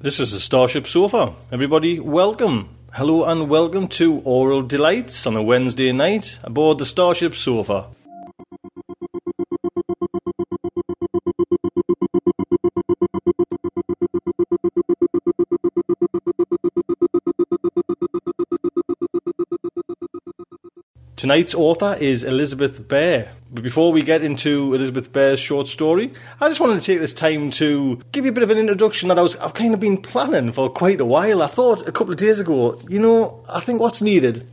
This is the Starship Sofa. Everybody, welcome. Hello and welcome to Aural Delights on a Wednesday night aboard the Starship Sofa. Tonight's author is Elizabeth Bear. But before we get into Elizabeth Bear's short story, I just wanted to take this time to give you a bit of an introduction that I was, I've kind of been planning for quite a while. I thought a couple of days ago, you know, I think what's needed,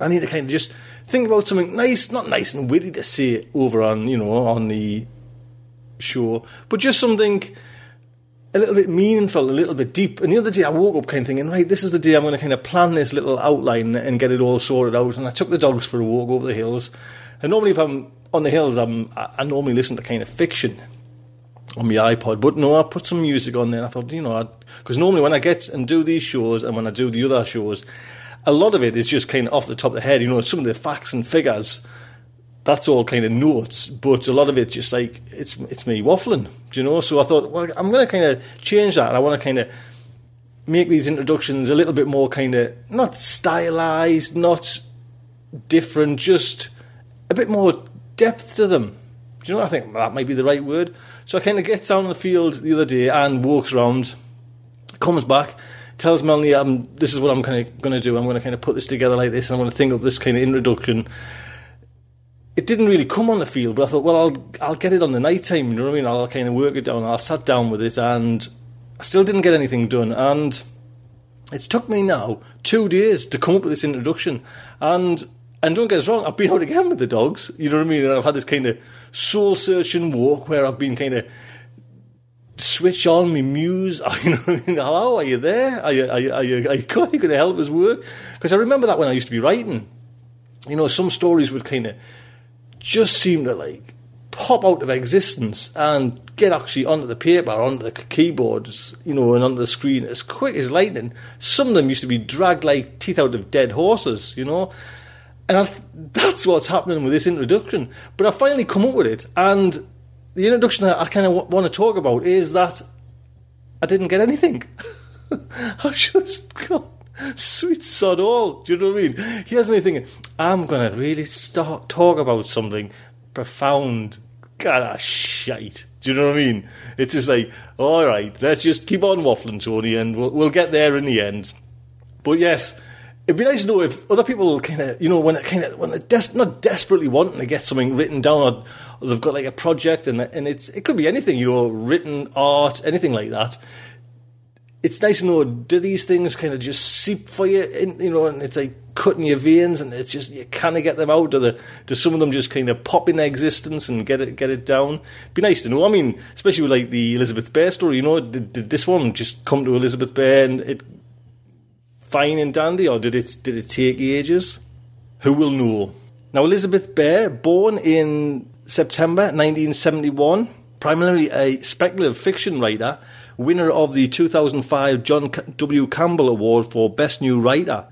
I need to kind of just think about something nice, not nice and witty to say over on, you know, on the show, but just something a little bit meaningful, a little bit deep. And the other day I woke up kind of thinking, right, this is the day I'm going to kind of plan this little outline and get it all sorted out. And I took the dogs for a walk over the hills. And normally if I'm on the hills, I'm, I normally listen to kind of fiction on my iPod. But no, I put some music on there. And I thought, you know, because normally when I get and do these shows and when I do the other shows, a lot of it is just kind of off the top of the head. You know, some of the facts and figures that's all kind of notes, but a lot of it's just like it's it's me waffling, do you know? So I thought, well, I'm going to kind of change that. I want to kind of make these introductions a little bit more kind of not stylized, not different, just a bit more depth to them. Do you know? I think that might be the right word. So I kind of gets out on the field the other day and walks around, comes back, tells Melanie, um, "This is what I'm kind of going to do. I'm going to kind of put this together like this. And I'm going to think up this kind of introduction." It didn't really come on the field, but I thought, well, I'll I'll get it on the night time. You know what I mean? I'll kind of work it down. I sat down with it, and I still didn't get anything done. And it's took me now two days to come up with this introduction. And and don't get us wrong, I've been out again with the dogs. You know what I mean? And I've had this kind of soul searching walk where I've been kind of switch on my muse. You know, I mean? hello, are you there? Are you, are you, are you, are you going to help us work? Because I remember that when I used to be writing. You know, some stories would kind of just seem to like pop out of existence and get actually onto the paper, onto the keyboards, you know, and onto the screen as quick as lightning. Some of them used to be dragged like teeth out of dead horses, you know. And I, that's what's happening with this introduction. But I finally come up with it, and the introduction I, I kind of w- want to talk about is that I didn't get anything. I just got Sweet sod all. Do you know what I mean? He has me thinking, I'm going to really start talk about something profound. God, of shite. Do you know what I mean? It's just like, all right, let's just keep on waffling, Tony, and we'll, we'll get there in the end. But yes, it'd be nice to know if other people kind of, you know, when kind of when they're des- not desperately wanting to get something written down, or, or they've got like a project, and and it's it could be anything, you know, written art, anything like that it's nice to know do these things kind of just seep for you in, you know and it's like cutting your veins and it's just you kind of get them out. Or the, do some of them just kind of pop in existence and get it get it down? Be nice to know. I mean especially with like the elizabeth bear story you know did, did this one just come to elizabeth bear and it fine and dandy or did it did it take ages? Who will know? Now elizabeth bear born in september 1971 primarily a speculative fiction writer winner of the 2005 John W. Campbell Award for Best New Writer.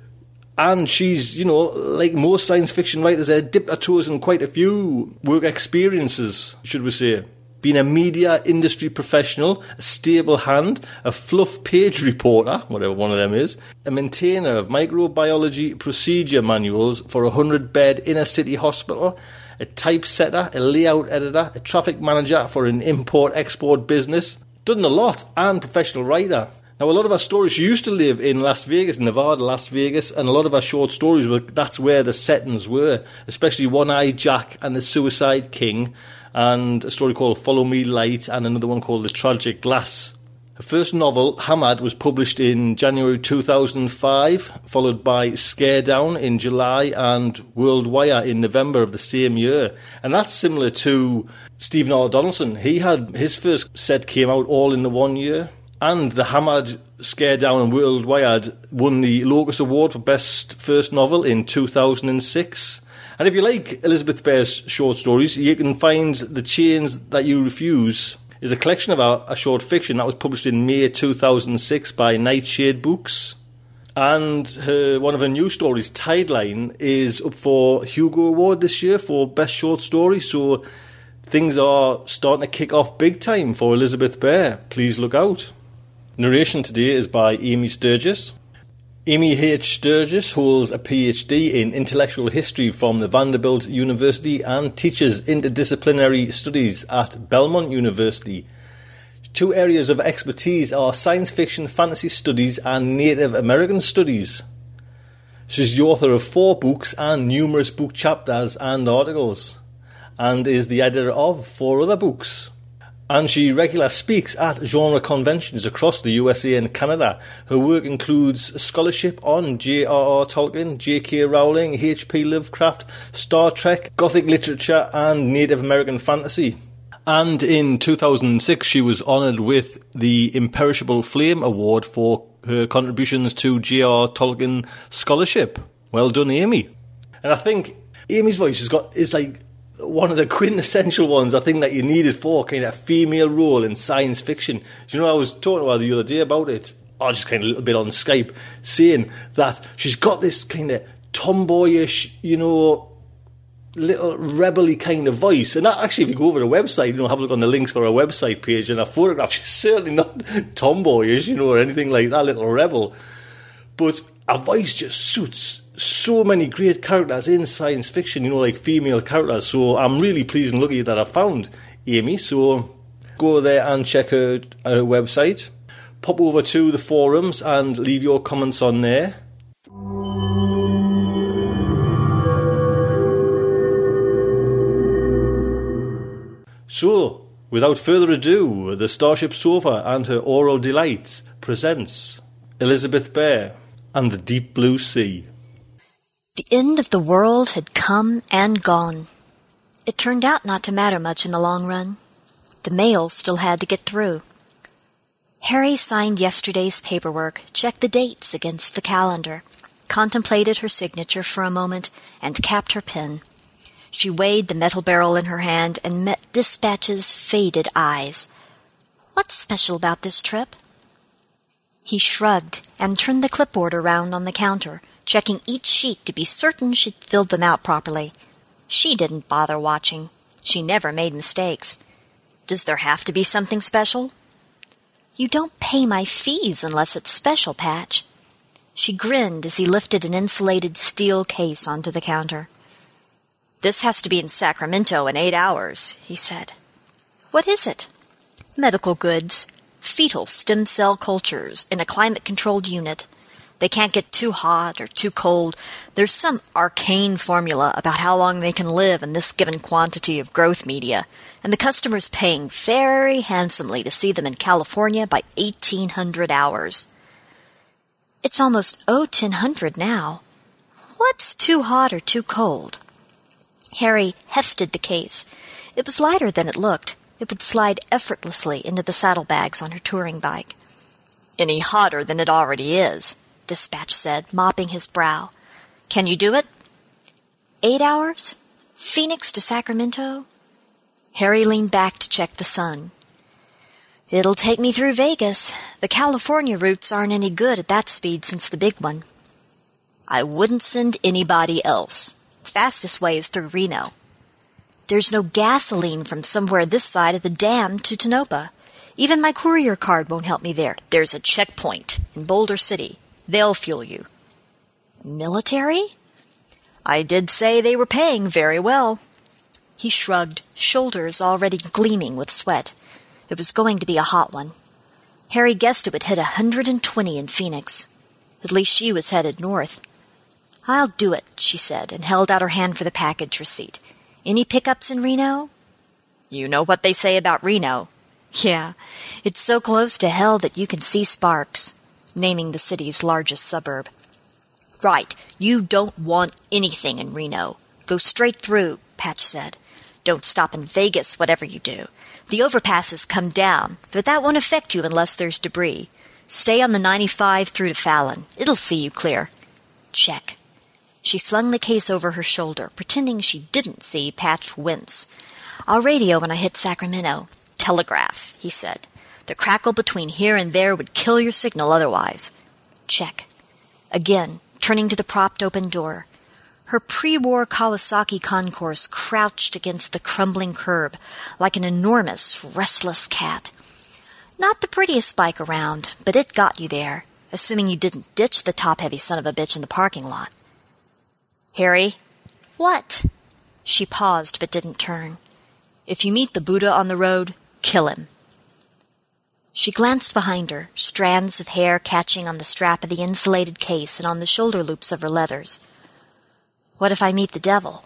And she's, you know, like most science fiction writers, they dipped her toes in quite a few work experiences, should we say. Being a media industry professional, a stable hand, a fluff page reporter, whatever one of them is, a maintainer of microbiology procedure manuals for a 100 bed inner city hospital, a typesetter, a layout editor, a traffic manager for an import export business, done a lot and professional writer. Now, a lot of our stories, used to live in Las Vegas, Nevada, Las Vegas, and a lot of our short stories were that's where the settings were, especially One Eye Jack and the Suicide King, and a story called Follow Me Light, and another one called The Tragic Glass. Her first novel, Hammered, was published in January 2005, followed by Scardown in July and Worldwired in November of the same year. And that's similar to Stephen R. Donaldson. He had his first set came out all in the one year. And the Hammered Scare Down and Worldwired won the Locus Award for Best First Novel in 2006. And if you like Elizabeth Bear's short stories, you can find The Chains That You Refuse is a collection of a, short fiction that was published in May 2006 by Nightshade Books. And her, one of her new stories, Tideline, is up for Hugo Award this year for Best Short Story. So things are starting to kick off big time for Elizabeth Bear. Please look out. Narration today is by Amy Sturgis. Amy H. Sturgis holds a PhD in intellectual history from the Vanderbilt University and teaches interdisciplinary studies at Belmont University. Two areas of expertise are science fiction, fantasy studies, and Native American studies. She's the author of four books and numerous book chapters and articles, and is the editor of four other books and she regularly speaks at genre conventions across the USA and Canada. Her work includes scholarship on J.R.R. Tolkien, J.K. Rowling, H.P. Lovecraft, Star Trek, Gothic literature, and Native American fantasy. And in 2006, she was honoured with the Imperishable Flame Award for her contributions to J.R. Tolkien scholarship. Well done, Amy. And I think Amy's voice has got is like one of the quintessential ones I think that you needed for kind of a female role in science fiction. You know, I was talking her the other day about it, or just kind of a little bit on Skype, saying that she's got this kind of tomboyish, you know, little rebelly kind of voice. And actually, if you go over the website, you know, have a look on the links for her website page and a photograph, she's certainly not tomboyish, you know, or anything like that, little rebel. But her voice just suits so many great characters in science fiction, you know, like female characters. So I'm really pleased and lucky that I found Amy. So go there and check her, her website. Pop over to the forums and leave your comments on there. So, without further ado, the Starship Sofa and her Aural Delights presents Elizabeth Bear and the Deep Blue Sea. The end of the world had come and gone. It turned out not to matter much in the long run. The mail still had to get through. Harry signed yesterday's paperwork, checked the dates against the calendar, contemplated her signature for a moment, and capped her pen. She weighed the metal barrel in her hand and met Dispatch's faded eyes. What's special about this trip? He shrugged and turned the clipboard around on the counter, checking each sheet to be certain she'd filled them out properly. She didn't bother watching. She never made mistakes. Does there have to be something special? You don't pay my fees unless it's special, Patch. She grinned as he lifted an insulated steel case onto the counter. This has to be in Sacramento in eight hours, he said. What is it? Medical goods. Fetal stem cell cultures in a climate controlled unit. They can't get too hot or too cold. There's some arcane formula about how long they can live in this given quantity of growth media, and the customer's paying very handsomely to see them in California by 1800 hours. It's almost 0100 now. What's too hot or too cold? Harry hefted the case. It was lighter than it looked. It would slide effortlessly into the saddlebags on her touring bike. Any hotter than it already is, Dispatch said, mopping his brow. Can you do it? Eight hours? Phoenix to Sacramento? Harry leaned back to check the sun. It'll take me through Vegas. The California routes aren't any good at that speed since the big one. I wouldn't send anybody else. Fastest way is through Reno. There's no gasoline from somewhere this side of the dam to Tonopah. Even my courier card won't help me there. There's a checkpoint in Boulder City. They'll fuel you. Military? I did say they were paying very well. He shrugged, shoulders already gleaming with sweat. It was going to be a hot one. Harry guessed it would hit a hundred and twenty in Phoenix. At least she was headed north. I'll do it, she said, and held out her hand for the package receipt. Any pickups in Reno? You know what they say about Reno. Yeah, it's so close to hell that you can see sparks, naming the city's largest suburb. Right, you don't want anything in Reno. Go straight through, Patch said. Don't stop in Vegas, whatever you do. The overpasses come down, but that won't affect you unless there's debris. Stay on the 95 through to Fallon. It'll see you clear. Check. She slung the case over her shoulder, pretending she didn't see Patch wince. I'll radio when I hit Sacramento. Telegraph, he said. The crackle between here and there would kill your signal otherwise. Check. Again, turning to the propped open door. Her pre war Kawasaki Concours crouched against the crumbling curb like an enormous, restless cat. Not the prettiest bike around, but it got you there, assuming you didn't ditch the top heavy son of a bitch in the parking lot. Harry? What? She paused but didn't turn. If you meet the Buddha on the road, kill him. She glanced behind her, strands of hair catching on the strap of the insulated case and on the shoulder loops of her leathers. What if I meet the devil?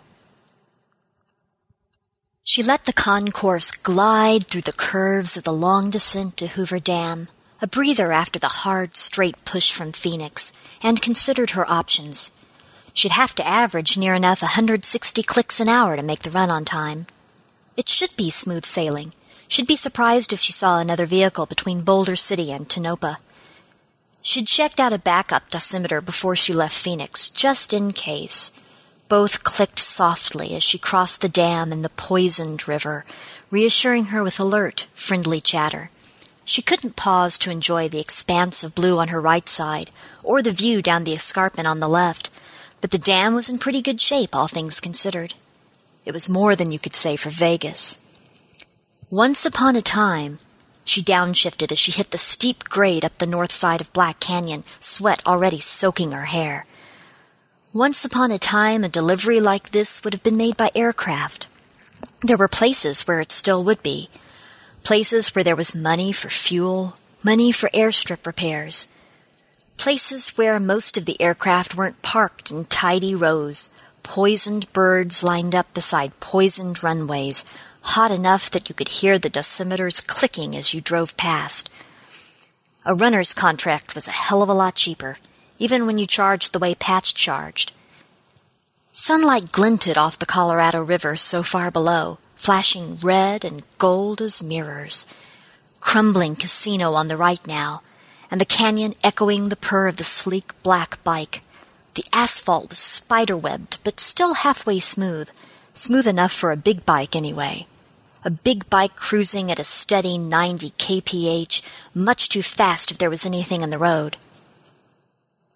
She let the Concours glide through the curves of the long descent to Hoover Dam, a breather after the hard, straight push from Phoenix, and considered her options. She'd have to average near enough a 160 clicks an hour to make the run on time. It should be smooth sailing, She'd be surprised if she saw another vehicle between Boulder City and Tonopah. She'd checked out a backup dosimeter before she left Phoenix, just in case. Both clicked softly as she crossed the dam and the poisoned river, reassuring her with alert, friendly chatter. She couldn't pause to enjoy the expanse of blue on her right side, or the view down the escarpment on the left, but the dam was in pretty good shape, all things considered. It was more than you could say for Vegas. Once upon a time, she downshifted as she hit the steep grade up the north side of Black Canyon, sweat already soaking her hair. Once upon a time, a delivery like this would have been made by aircraft. There were places where it still would be. Places where there was money for fuel, money for airstrip repairs. Places where most of the aircraft weren't parked in tidy rows, poisoned birds lined up beside poisoned runways, hot enough that you could hear the dosimeters clicking as you drove past. A runner's contract was a hell of a lot cheaper, even when you charged the way Patch charged. Sunlight glinted off the Colorado River so far below, flashing red and gold as mirrors. Crumbling casino on the right now, and the canyon echoing the purr of the sleek black bike. The asphalt was spiderwebbed, but still halfway smooth, smooth enough for a big bike anyway a big bike cruising at a steady 90 kph, much too fast if there was anything in the road.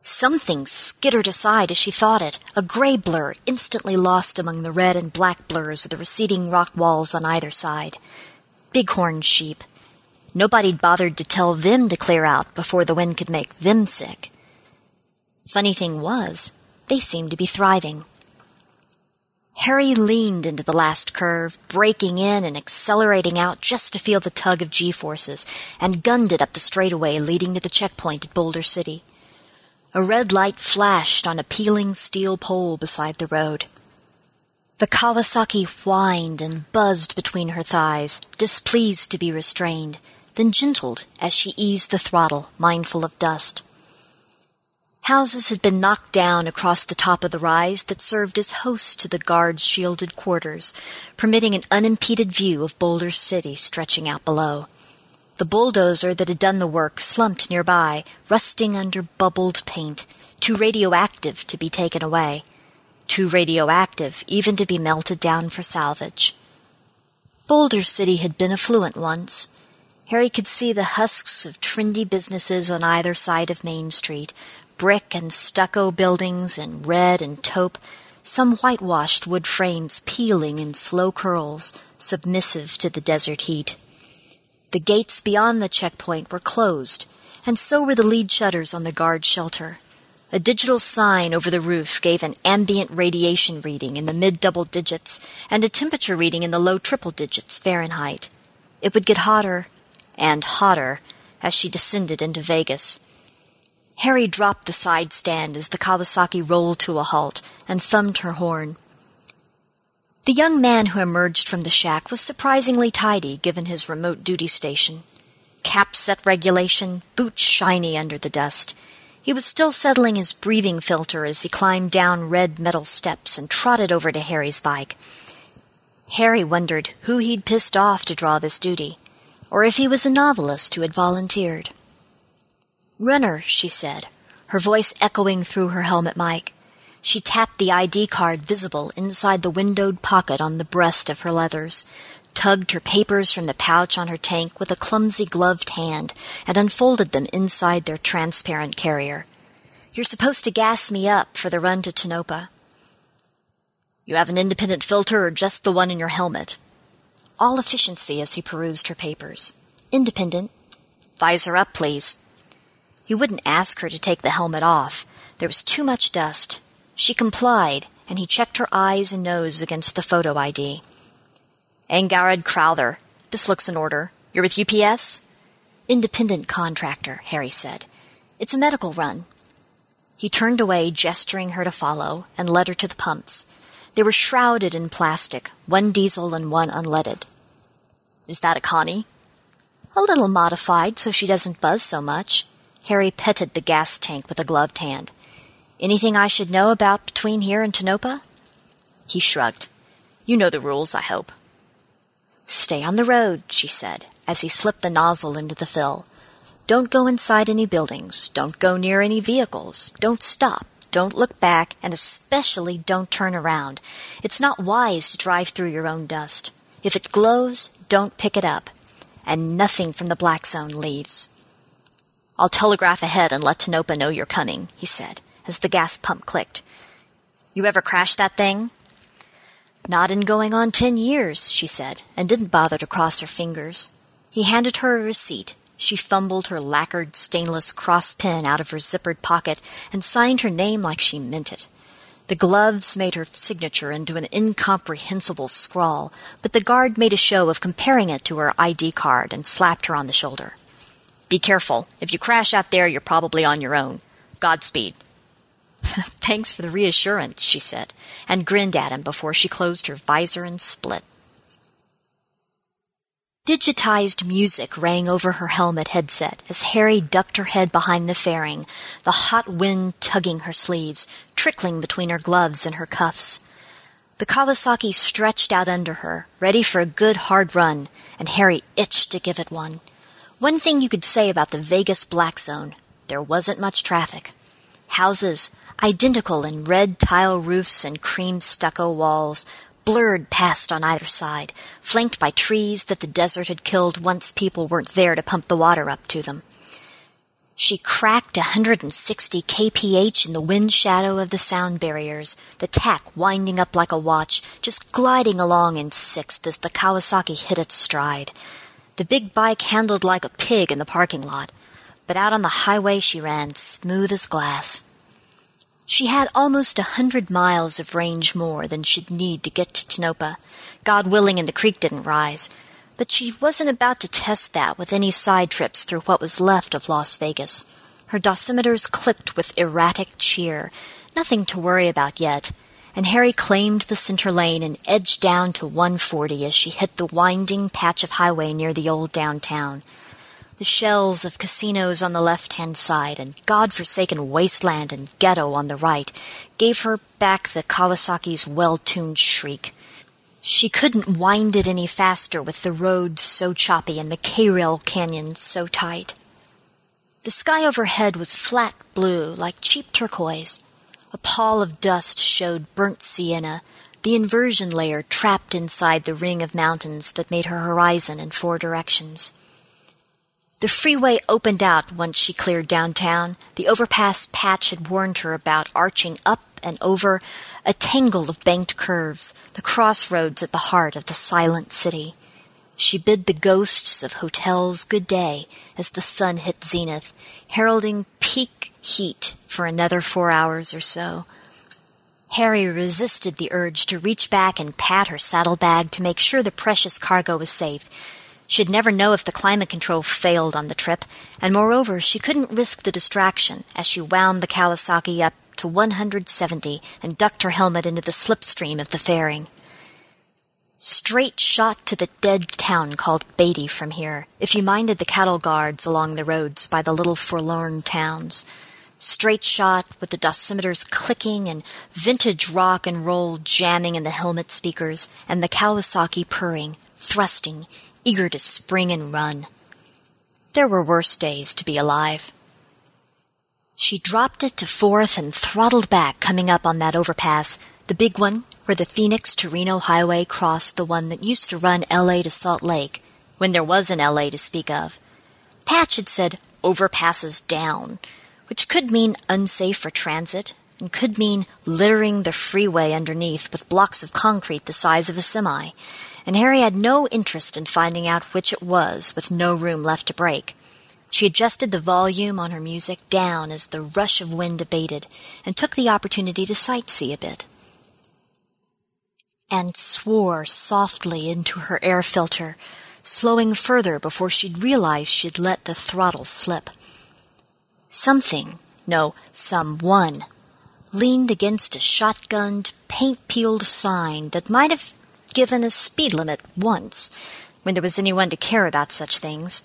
Something skittered aside as she thought it, a gray blur instantly lost among the red and black blurs of the receding rock walls on either side. Bighorn sheep. Nobody'd bothered to tell them to clear out before the wind could make them sick. Funny thing was, they seemed to be thriving. Harry leaned into the last curve, braking in and accelerating out just to feel the tug of G forces, and gunned it up the straightaway leading to the checkpoint at Boulder City. A red light flashed on a peeling steel pole beside the road. The Kawasaki whined and buzzed between her thighs, displeased to be restrained, then gentled as she eased the throttle, mindful of dust. Houses had been knocked down across the top of the rise that served as hosts to the guards' shielded quarters, permitting an unimpeded view of Boulder City stretching out below. The bulldozer that had done the work slumped nearby, rusting under bubbled paint, too radioactive to be taken away, too radioactive even to be melted down for salvage. Boulder City had been affluent once. Harry could see the husks of trendy businesses on either side of Main Street, brick and stucco buildings in red and taupe, some whitewashed wood frames peeling in slow curls, submissive to the desert heat. The gates beyond the checkpoint were closed, and so were the lead shutters on the guard shelter. A digital sign over the roof gave an ambient radiation reading in the mid double digits and a temperature reading in the low triple digits Fahrenheit. It would get hotter and hotter as she descended into Vegas. Harry dropped the side stand as the Kawasaki rolled to a halt and thumbed her horn. The young man who emerged from the shack was surprisingly tidy given his remote duty station. Cap set regulation, boots shiny under the dust. He was still settling his breathing filter as he climbed down red metal steps and trotted over to Harry's bike. Harry wondered who he'd pissed off to draw this duty, or if he was a novelist who had volunteered. Runner, she said, her voice echoing through her helmet mic. She tapped the ID card visible inside the windowed pocket on the breast of her leathers, tugged her papers from the pouch on her tank with a clumsy gloved hand, and unfolded them inside their transparent carrier. You're supposed to gas me up for the run to Tonopah. You have an independent filter or just the one in your helmet? All efficiency as he perused her papers. Independent. Visor up, please. He wouldn't ask her to take the helmet off. There was too much dust. She complied, and he checked her eyes and nose against the photo ID. Angharad Crowther. This looks in order. You're with UPS? Independent contractor, Harry said. It's a medical run. He turned away, gesturing her to follow, and led her to the pumps. They were shrouded in plastic, one diesel and one unleaded. Is that a Connie? A little modified so she doesn't buzz so much. Harry petted the gas tank with a gloved hand. Anything I should know about between here and Tonopah? He shrugged. You know the rules, I hope. Stay on the road, she said, as he slipped the nozzle into the fill. Don't go inside any buildings. Don't go near any vehicles. Don't stop. Don't look back, and especially don't turn around. It's not wise to drive through your own dust. If it glows, don't pick it up. And nothing from the black zone leaves. I'll telegraph ahead and let Tonopah know you're coming, he said as the gas pump clicked. You ever crash that thing? Not in going on ten years, she said, and didn't bother to cross her fingers. He handed her a receipt. She fumbled her lacquered stainless cross pin out of her zippered pocket and signed her name like she meant it. The gloves made her signature into an incomprehensible scrawl, but the guard made a show of comparing it to her ID card and slapped her on the shoulder. Be careful. If you crash out there, you're probably on your own. Godspeed. Thanks for the reassurance, she said, and grinned at him before she closed her visor and split. Digitized music rang over her helmet headset as Harry ducked her head behind the fairing, the hot wind tugging her sleeves, trickling between her gloves and her cuffs. The Kawasaki stretched out under her, ready for a good hard run, and Harry itched to give it one. One thing you could say about the Vegas Black Zone there wasn't much traffic. Houses, identical in red tile roofs and cream stucco walls, blurred past on either side, flanked by trees that the desert had killed once people weren't there to pump the water up to them. She cracked a 160 kph in the wind shadow of the sound barriers, the tach winding up like a watch, just gliding along in sixth as the Kawasaki hit its stride. The big bike handled like a pig in the parking lot, but out on the highway she ran smooth as glass. She had almost a hundred miles of range more than she'd need to get to Tonopah, God willing and the creek didn't rise. But she wasn't about to test that with any side trips through what was left of Las Vegas. Her dosimeters clicked with erratic cheer. Nothing to worry about yet. And Harry claimed the center lane and edged down to 140 as she hit the winding patch of highway near the old downtown the shells of casinos on the left hand side and god-forsaken wasteland and ghetto on the right gave her back the Kawasaki's well-tuned shriek. She couldn't wind it any faster with the roads so choppy and the K-rail canyons so tight. The sky overhead was flat blue, like cheap turquoise. A pall of dust showed burnt sienna, the inversion layer trapped inside the ring of mountains that made her horizon in four directions. The freeway opened out once she cleared downtown. The overpass Patch had warned her about arching up and over a tangle of banked curves, the crossroads at the heart of the silent city. She bid the ghosts of hotels good day as the sun hit zenith, heralding peak heat for another four hours or so. Harry resisted the urge to reach back and pat her saddlebag to make sure the precious cargo was safe. She'd never know if the climate control failed on the trip, and moreover, she couldn't risk the distraction as she wound the Kawasaki up to 170 and ducked her helmet into the slipstream of the fairing. Straight shot to the dead town called Beatty from here, if you minded the cattle guards along the roads by the little forlorn towns. Straight shot with the dosimeters clicking and vintage rock and roll jamming in the helmet speakers and the Kawasaki purring, thrusting, eager to spring and run. There were worse days to be alive. She dropped it to fourth and throttled back coming up on that overpass, the big one where the Phoenix to Reno highway crossed the one that used to run LA to Salt Lake, when there was an LA to speak of. Patch had said overpasses down, which could mean unsafe for transit and could mean littering the freeway underneath with blocks of concrete the size of a semi, and Harry had no interest in finding out which it was with no room left to break. She adjusted the volume on her music down as the rush of wind abated and took the opportunity to sightsee a bit and swore softly into her air filter, slowing further before she'd realized she'd let the throttle slip. Something, no, someone, leaned against a shotgunned, paint peeled sign that might have given a speed limit once, when there was anyone to care about such things.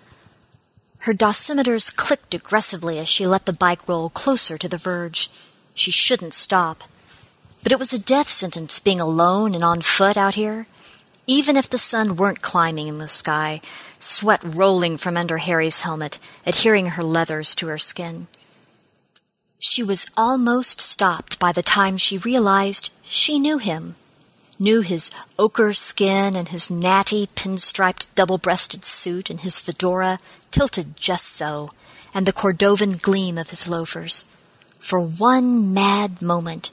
Her dosimeters clicked aggressively as she let the bike roll closer to the verge. She shouldn't stop. But it was a death sentence being alone and on foot out here. Even if the sun weren't climbing in the sky, sweat rolling from under Harry's helmet, adhering her leathers to her skin. She was almost stopped by the time she realized she knew him. Knew his ochre skin and his natty pinstriped double breasted suit and his fedora tilted just so, and the Cordovan gleam of his loafers. For one mad moment,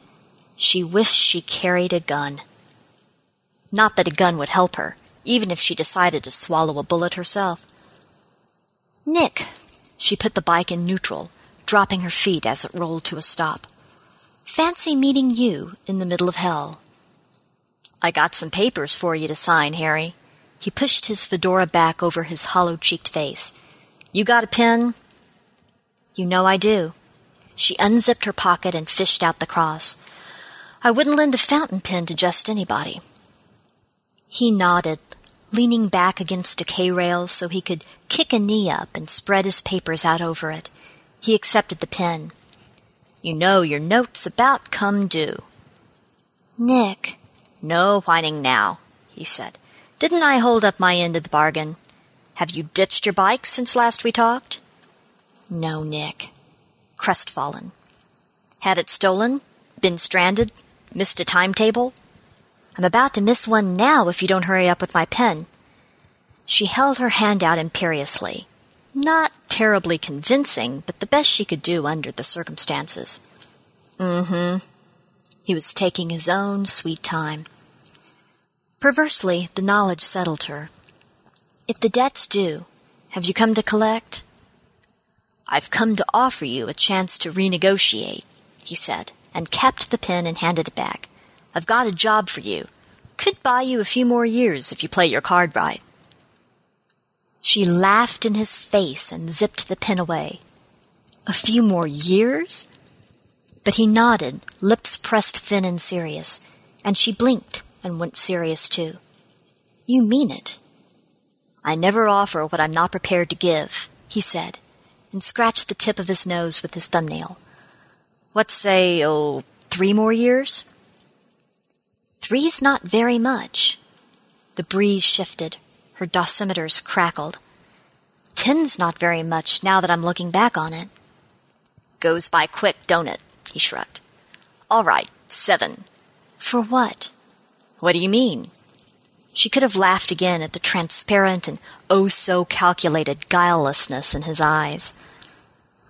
she wished she carried a gun. Not that a gun would help her, even if she decided to swallow a bullet herself. Nick, she put the bike in neutral, dropping her feet as it rolled to a stop. Fancy meeting you in the middle of hell. I got some papers for you to sign, Harry. He pushed his fedora back over his hollow cheeked face. You got a pen? You know I do. She unzipped her pocket and fished out the cross. I wouldn't lend a fountain pen to just anybody. He nodded, leaning back against a K rail so he could kick a knee up and spread his papers out over it. He accepted the pen. You know your note's about come due. Nick. No whining now, he said. Didn't I hold up my end of the bargain? Have you ditched your bike since last we talked? No, Nick. Crestfallen. Had it stolen? Been stranded? Missed a timetable? I'm about to miss one now if you don't hurry up with my pen. She held her hand out imperiously. Not terribly convincing, but the best she could do under the circumstances. Mm-hmm. He was taking his own sweet time. Perversely, the knowledge settled her. If the debt's due, have you come to collect? I've come to offer you a chance to renegotiate, he said and kept the pen and handed it back. I've got a job for you. Could buy you a few more years if you play your card right. She laughed in his face and zipped the pin away. A few more years? But he nodded, lips pressed thin and serious, and she blinked and went serious too. You mean it? I never offer what I'm not prepared to give, he said, and scratched the tip of his nose with his thumbnail. Let's say, oh, three more years? Three's not very much. The breeze shifted. Her dosimeters crackled. Ten's not very much now that I'm looking back on it. Goes by quick, don't it? He shrugged. All right, seven. For what? What do you mean? She could have laughed again at the transparent and oh so calculated guilelessness in his eyes.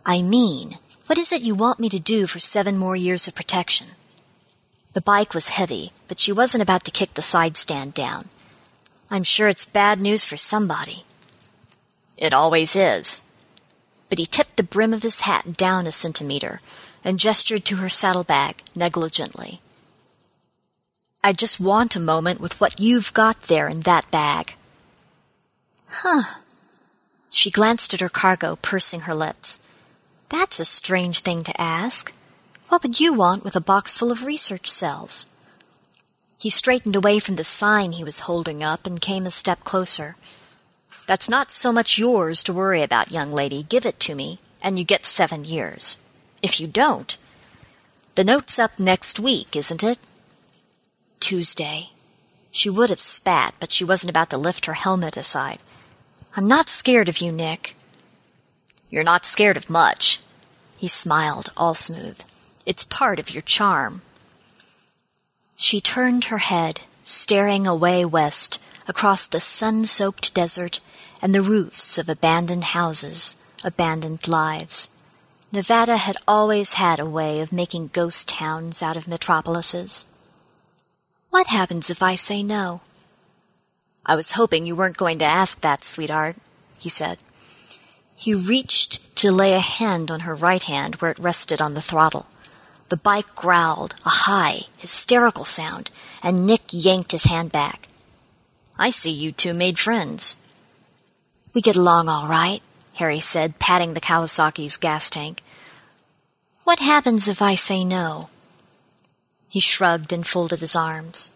I mean, what is it you want me to do for seven more years of protection? The bike was heavy, but she wasn't about to kick the side stand down. I'm sure it's bad news for somebody. It always is. But he tipped the brim of his hat down a centimeter and gestured to her saddlebag negligently. I just want a moment with what you've got there in that bag. Huh. She glanced at her cargo, pursing her lips. That's a strange thing to ask. What would you want with a box full of research cells? He straightened away from the sign he was holding up and came a step closer. That's not so much yours to worry about, young lady. Give it to me, and you get seven years. If you don't, the note's up next week, isn't it? Tuesday. She would have spat, but she wasn't about to lift her helmet aside. I'm not scared of you, Nick. You're not scared of much. He smiled, all smooth. It's part of your charm. She turned her head, staring away west, across the sun soaked desert and the roofs of abandoned houses, abandoned lives. Nevada had always had a way of making ghost towns out of metropolises. What happens if I say no? I was hoping you weren't going to ask that, sweetheart, he said. He reached to lay a hand on her right hand where it rested on the throttle. The bike growled, a high, hysterical sound, and Nick yanked his hand back. I see you two made friends. We get along all right, Harry said, patting the Kawasaki's gas tank. What happens if I say no? He shrugged and folded his arms.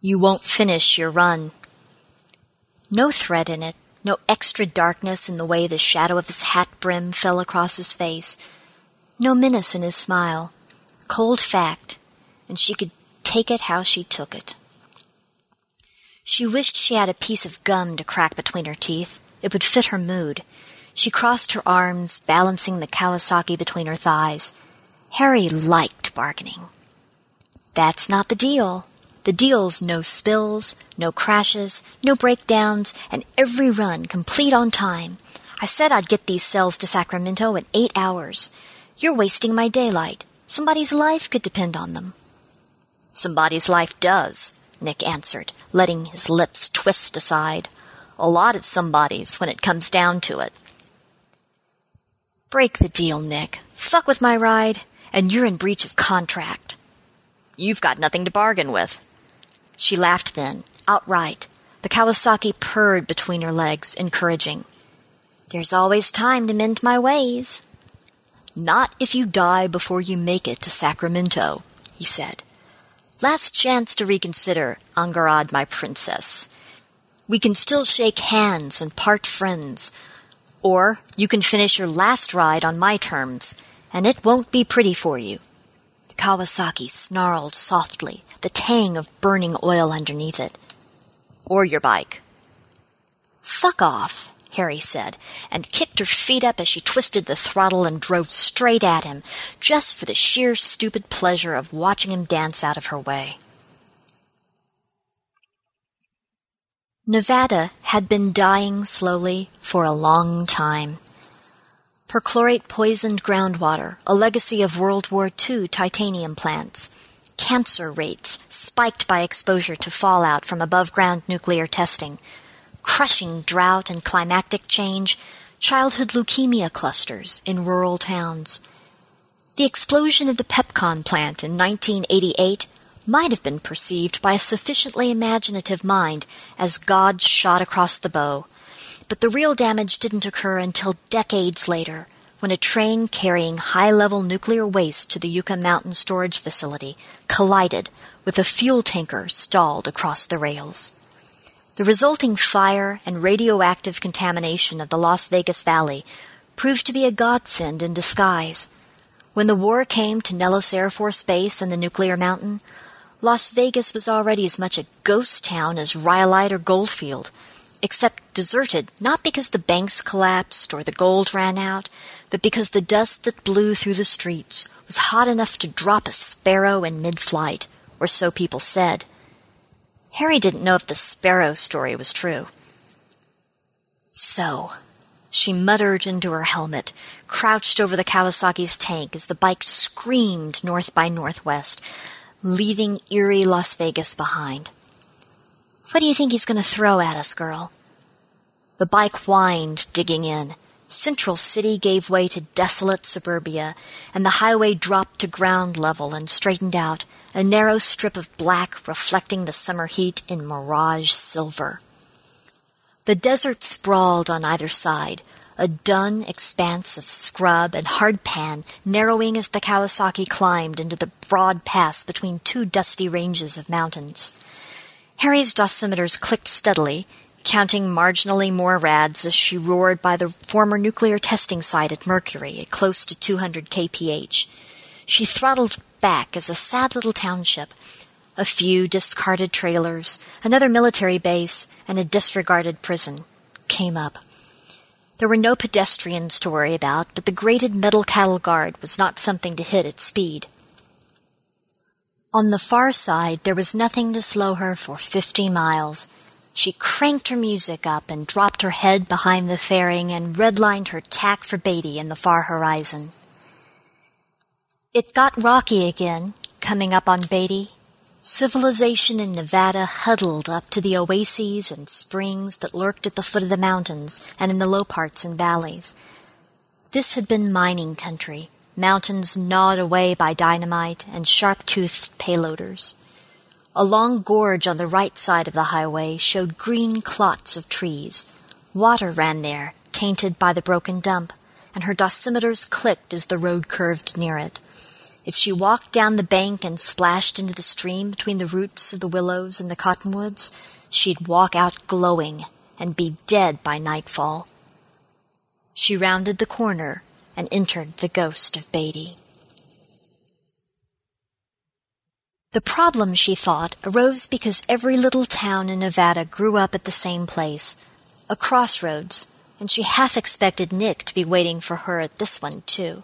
You won't finish your run. No threat in it, no extra darkness in the way the shadow of his hat brim fell across his face, no menace in his smile. Cold fact, and she could take it how she took it. She wished she had a piece of gum to crack between her teeth. It would fit her mood. She crossed her arms, balancing the Kawasaki between her thighs. Harry liked bargaining. That's not the deal. The deal's no spills, no crashes, no breakdowns, and every run complete on time. I said I'd get these cells to Sacramento in eight hours. You're wasting my daylight. Somebody's life could depend on them. Somebody's life does, Nick answered, letting his lips twist aside. A lot of somebodies when it comes down to it. Break the deal, Nick. Fuck with my ride, and you're in breach of contract. You've got nothing to bargain with. She laughed then, outright. The Kawasaki purred between her legs, encouraging. There's always time to mend my ways. Not if you die before you make it to Sacramento, he said. Last chance to reconsider, Angharad, my princess. We can still shake hands and part friends. Or you can finish your last ride on my terms, and it won't be pretty for you. The Kawasaki snarled softly, the tang of burning oil underneath it. Or your bike. Fuck off, Harry said, and kicked her feet up as she twisted the throttle and drove straight at him, just for the sheer stupid pleasure of watching him dance out of her way. Nevada had been dying slowly for a long time. Perchlorate poisoned groundwater, a legacy of World War II titanium plants. Cancer rates spiked by exposure to fallout from above ground nuclear testing crushing drought and climatic change, childhood leukemia clusters in rural towns. The explosion of the Pepcon plant in 1988 might have been perceived by a sufficiently imaginative mind as God's shot across the bow, but the real damage didn't occur until decades later when a train carrying high level nuclear waste to the Yucca Mountain storage facility collided with a fuel tanker stalled across the rails. The resulting fire and radioactive contamination of the Las Vegas Valley proved to be a godsend in disguise. When the war came to Nellis Air Force Base and the nuclear mountain, Las Vegas was already as much a ghost town as Rhyolite or Goldfield, except deserted not because the banks collapsed or the gold ran out, but because the dust that blew through the streets was hot enough to drop a sparrow in mid flight, or so people said. Harry didn't know if the sparrow story was true. So, she muttered into her helmet, crouched over the Kawasaki's tank as the bike screamed north by northwest, leaving eerie Las Vegas behind. What do you think he's going to throw at us, girl? The bike whined, digging in. Central City gave way to desolate suburbia, and the highway dropped to ground level and straightened out, a narrow strip of black reflecting the summer heat in mirage silver. The desert sprawled on either side, a dun expanse of scrub and hardpan narrowing as the Kawasaki climbed into the broad pass between two dusty ranges of mountains. Harry's dosimeters clicked steadily, counting marginally more rads as she roared by the former nuclear testing site at Mercury at close to 200 kph. She throttled back as a sad little township, a few discarded trailers, another military base, and a disregarded prison came up. There were no pedestrians to worry about, but the grated metal cattle guard was not something to hit at speed. On the far side, there was nothing to slow her for fifty miles. She cranked her music up and dropped her head behind the fairing and redlined her tach for Beatty in the far horizon. It got rocky again, coming up on Beatty. Civilization in Nevada huddled up to the oases and springs that lurked at the foot of the mountains and in the low parts and valleys. This had been mining country, mountains gnawed away by dynamite and sharp toothed payloaders. A long gorge on the right side of the highway showed green clots of trees. Water ran there, tainted by the broken dump, and her dosimeters clicked as the road curved near it. If she walked down the bank and splashed into the stream between the roots of the willows and the cottonwoods, she'd walk out glowing and be dead by nightfall. She rounded the corner and entered the ghost of Beatty. The problem, she thought, arose because every little town in Nevada grew up at the same place, a crossroads, and she half expected Nick to be waiting for her at this one, too.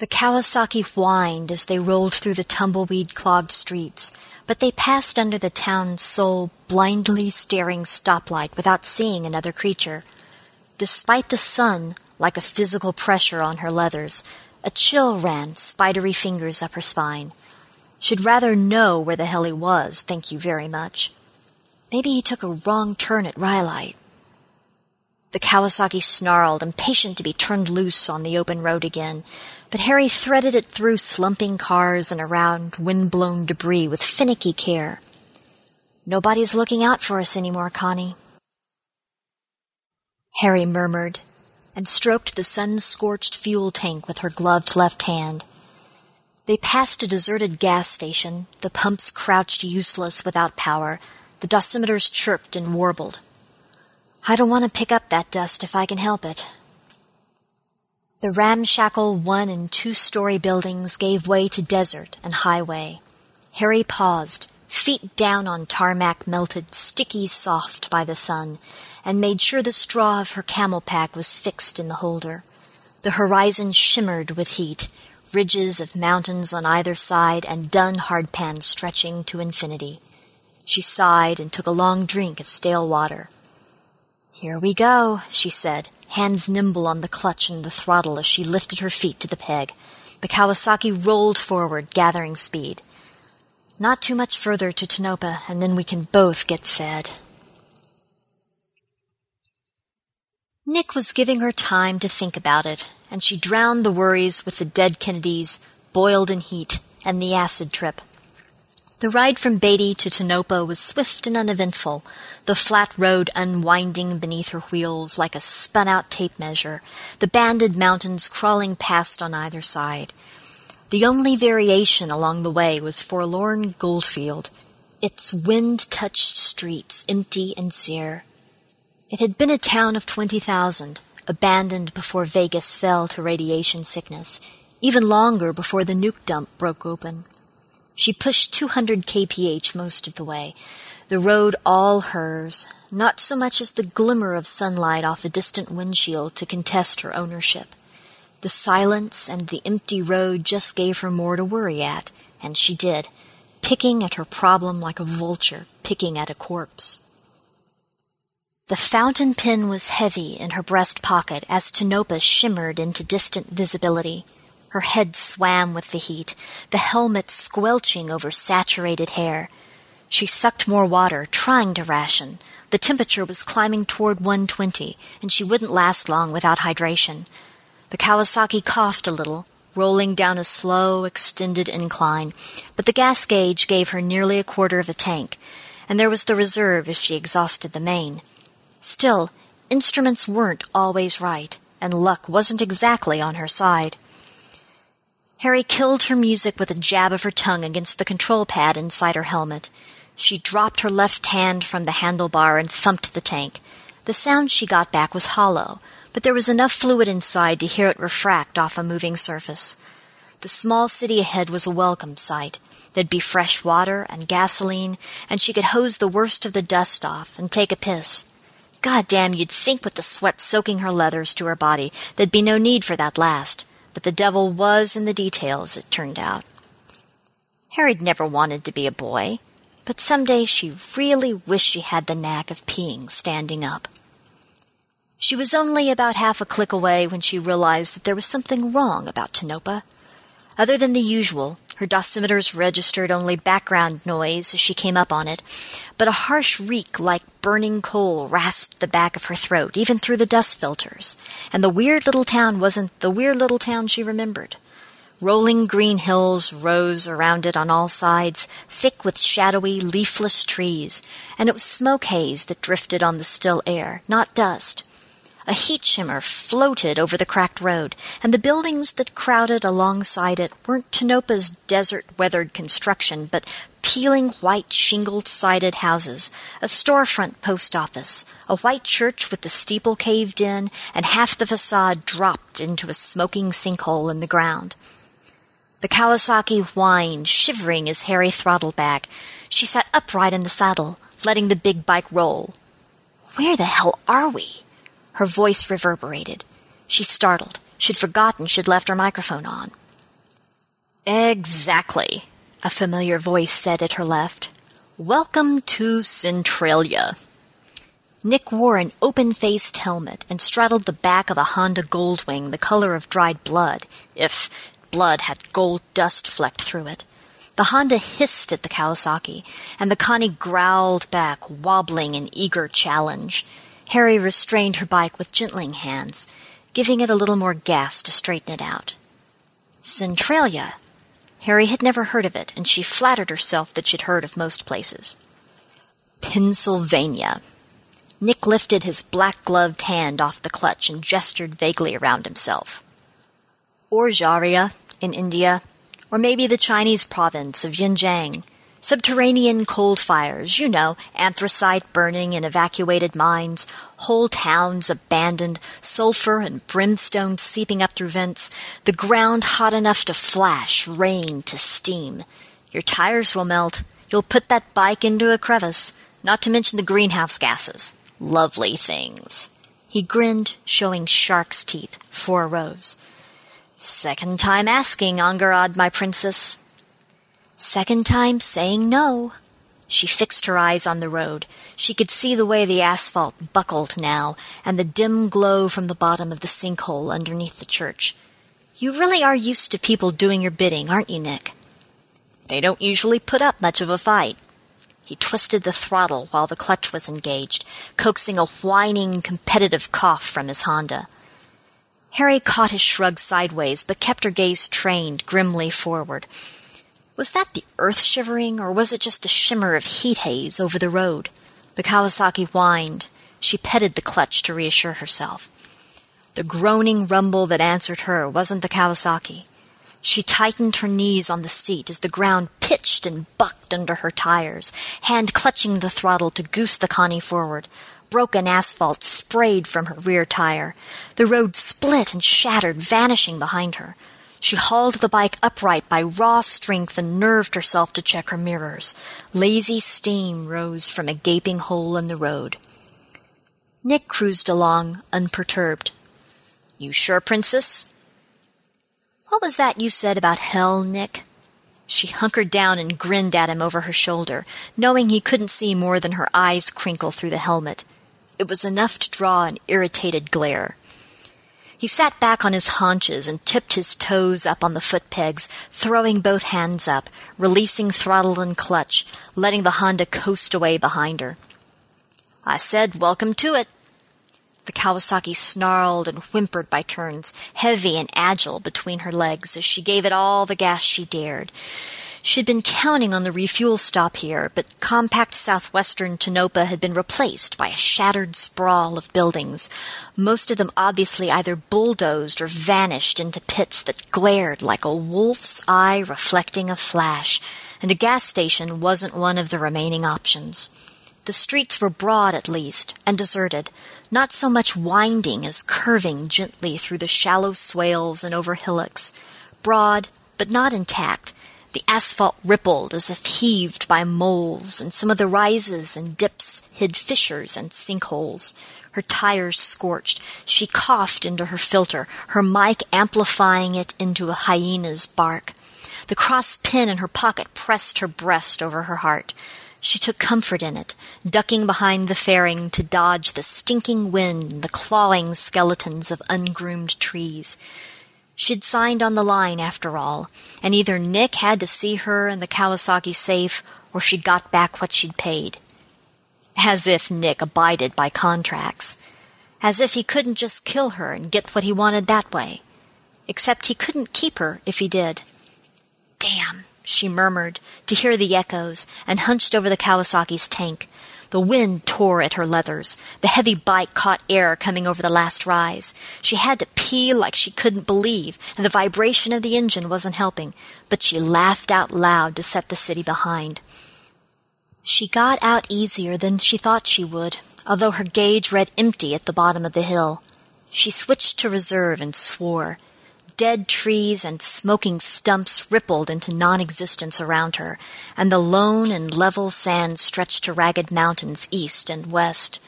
The Kawasaki whined as they rolled through the tumbleweed clogged streets, but they passed under the town's sole, blindly staring stoplight without seeing another creature. Despite the sun, like a physical pressure on her leathers, a chill ran spidery fingers up her spine. She'd rather know where the hell he was, thank you very much. Maybe he took a wrong turn at Rhyolite. The Kawasaki snarled, impatient to be turned loose on the open road again, but Harry threaded it through slumping cars and around wind-blown debris with finicky care. Nobody's looking out for us anymore, Connie. Harry murmured, and stroked the sun-scorched fuel tank with her gloved left hand. They passed a deserted gas station, the pumps crouched useless without power, the dosimeters chirped and warbled. I don't want to pick up that dust if I can help it. The ramshackle one and two story buildings gave way to desert and highway. Harry paused, feet down on tarmac melted sticky soft by the sun, and made sure the straw of her camel pack was fixed in the holder. The horizon shimmered with heat, ridges of mountains on either side and dun hardpan stretching to infinity. She sighed and took a long drink of stale water. Here we go, she said, hands nimble on the clutch and the throttle as she lifted her feet to the peg. The Kawasaki rolled forward, gathering speed. Not too much further to Tonopah, and then we can both get fed. Nick was giving her time to think about it, and she drowned the worries with the dead Kennedys, boiled in heat, and the acid trip. The ride from Beatty to Tonopah was swift and uneventful, the flat road unwinding beneath her wheels like a spun out tape measure, the banded mountains crawling past on either side. The only variation along the way was forlorn Goldfield, its wind touched streets empty and sere. It had been a town of twenty thousand, abandoned before Vegas fell to radiation sickness, even longer before the nuke dump broke open. She pushed 200 kph most of the way, the road all hers, not so much as the glimmer of sunlight off a distant windshield to contest her ownership. The silence and the empty road just gave her more to worry at, and she did, picking at her problem like a vulture picking at a corpse. The fountain pen was heavy in her breast pocket as Tonopah shimmered into distant visibility. Her head swam with the heat, the helmet squelching over saturated hair. She sucked more water, trying to ration. The temperature was climbing toward 120, and she wouldn't last long without hydration. The Kawasaki coughed a little, rolling down a slow, extended incline, but the gas gauge gave her nearly a quarter of a tank, and there was the reserve if she exhausted the main. Still, instruments weren't always right, and luck wasn't exactly on her side. Harry killed her music with a jab of her tongue against the control pad inside her helmet. She dropped her left hand from the handlebar and thumped the tank. The sound she got back was hollow, but there was enough fluid inside to hear it refract off a moving surface. The small city ahead was a welcome sight. There'd be fresh water and gasoline, and she could hose the worst of the dust off and take a piss. God damn, you'd think with the sweat soaking her leathers to her body, there'd be no need for that last. But the devil was in the details, it turned out. Harry'd never wanted to be a boy but some day she really wished she had the knack of peeing standing up. She was only about half a click away when she realized that there was something wrong about Tonopah. Other than the usual, her dosimeters registered only background noise as she came up on it, but a harsh reek like burning coal rasped the back of her throat, even through the dust filters, and the weird little town wasn't the weird little town she remembered. Rolling green hills rose around it on all sides, thick with shadowy, leafless trees, and it was smoke haze that drifted on the still air, not dust. A heat shimmer floated over the cracked road, and the buildings that crowded alongside it weren't Tonopah's desert weathered construction, but peeling white shingled sided houses, a storefront post office, a white church with the steeple caved in, and half the facade dropped into a smoking sinkhole in the ground. The Kawasaki whined, shivering as Harry throttled back. She sat upright in the saddle, letting the big bike roll. Where the hell are we? Her voice reverberated. She startled. She'd forgotten she'd left her microphone on. Exactly, a familiar voice said at her left. Welcome to Centralia. Nick wore an open faced helmet and straddled the back of a Honda Goldwing the color of dried blood, if blood had gold dust flecked through it. The Honda hissed at the Kawasaki, and the Connie growled back, wobbling in eager challenge. Harry restrained her bike with gentling hands, giving it a little more gas to straighten it out. Centralia. Harry had never heard of it, and she flattered herself that she'd heard of most places. Pennsylvania. Nick lifted his black gloved hand off the clutch and gestured vaguely around himself. Or Jharia, in India, or maybe the Chinese province of Xinjiang. Subterranean cold fires, you know, anthracite burning in evacuated mines, whole towns abandoned, sulfur and brimstone seeping up through vents, the ground hot enough to flash, rain to steam. Your tires will melt. You'll put that bike into a crevice, not to mention the greenhouse gases. Lovely things. He grinned, showing shark's teeth, four rows. Second time asking, Angharad, my princess. Second time saying no. She fixed her eyes on the road. She could see the way the asphalt buckled now, and the dim glow from the bottom of the sinkhole underneath the church. You really are used to people doing your bidding, aren't you, Nick? They don't usually put up much of a fight. He twisted the throttle while the clutch was engaged, coaxing a whining, competitive cough from his Honda. Harry caught his shrug sideways, but kept her gaze trained grimly forward. Was that the earth shivering, or was it just the shimmer of heat haze over the road? The Kawasaki whined. She petted the clutch to reassure herself. The groaning rumble that answered her wasn't the Kawasaki. She tightened her knees on the seat as the ground pitched and bucked under her tires, hand clutching the throttle to goose the Connie forward, broken asphalt sprayed from her rear tire. The road split and shattered, vanishing behind her. She hauled the bike upright by raw strength and nerved herself to check her mirrors. Lazy steam rose from a gaping hole in the road. Nick cruised along, unperturbed. You sure, Princess? What was that you said about hell, Nick? She hunkered down and grinned at him over her shoulder, knowing he couldn't see more than her eyes crinkle through the helmet. It was enough to draw an irritated glare. He sat back on his haunches and tipped his toes up on the foot pegs, throwing both hands up, releasing throttle and clutch, letting the Honda coast away behind her. I said, Welcome to it. The Kawasaki snarled and whimpered by turns, heavy and agile between her legs as she gave it all the gas she dared. She'd been counting on the refuel stop here, but compact southwestern Tonopah had been replaced by a shattered sprawl of buildings, most of them obviously either bulldozed or vanished into pits that glared like a wolf's eye reflecting a flash, and a gas station wasn't one of the remaining options. The streets were broad at least, and deserted, not so much winding as curving gently through the shallow swales and over hillocks. Broad, but not intact, the asphalt rippled as if heaved by moles, and some of the rises and dips hid fissures and sinkholes. Her tires scorched. She coughed into her filter, her mic amplifying it into a hyena's bark. The cross pin in her pocket pressed her breast over her heart. She took comfort in it, ducking behind the fairing to dodge the stinking wind and the clawing skeletons of ungroomed trees. She'd signed on the line, after all, and either Nick had to see her and the Kawasaki safe, or she got back what she'd paid. As if Nick abided by contracts. As if he couldn't just kill her and get what he wanted that way. Except he couldn't keep her if he did. Damn, she murmured, to hear the echoes, and hunched over the Kawasaki's tank. The wind tore at her leathers. The heavy bike caught air coming over the last rise. She had to pee like she couldn't believe, and the vibration of the engine wasn't helping, but she laughed out loud to set the city behind. She got out easier than she thought she would, although her gauge read empty at the bottom of the hill. She switched to reserve and swore. Dead trees and smoking stumps rippled into non existence around her, and the lone and level sand stretched to ragged mountains east and west.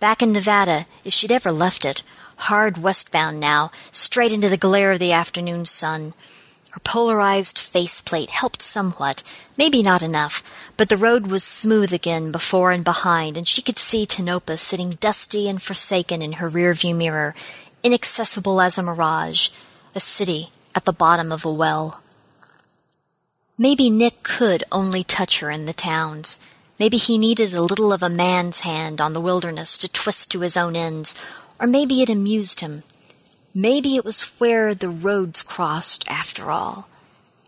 Back in Nevada, if she'd ever left it, hard westbound now, straight into the glare of the afternoon sun. Her polarized faceplate helped somewhat, maybe not enough, but the road was smooth again before and behind, and she could see Tonopah sitting dusty and forsaken in her rearview mirror, inaccessible as a mirage, a city at the bottom of a well. Maybe Nick could only touch her in the towns. Maybe he needed a little of a man's hand on the wilderness to twist to his own ends, or maybe it amused him. Maybe it was where the roads crossed, after all.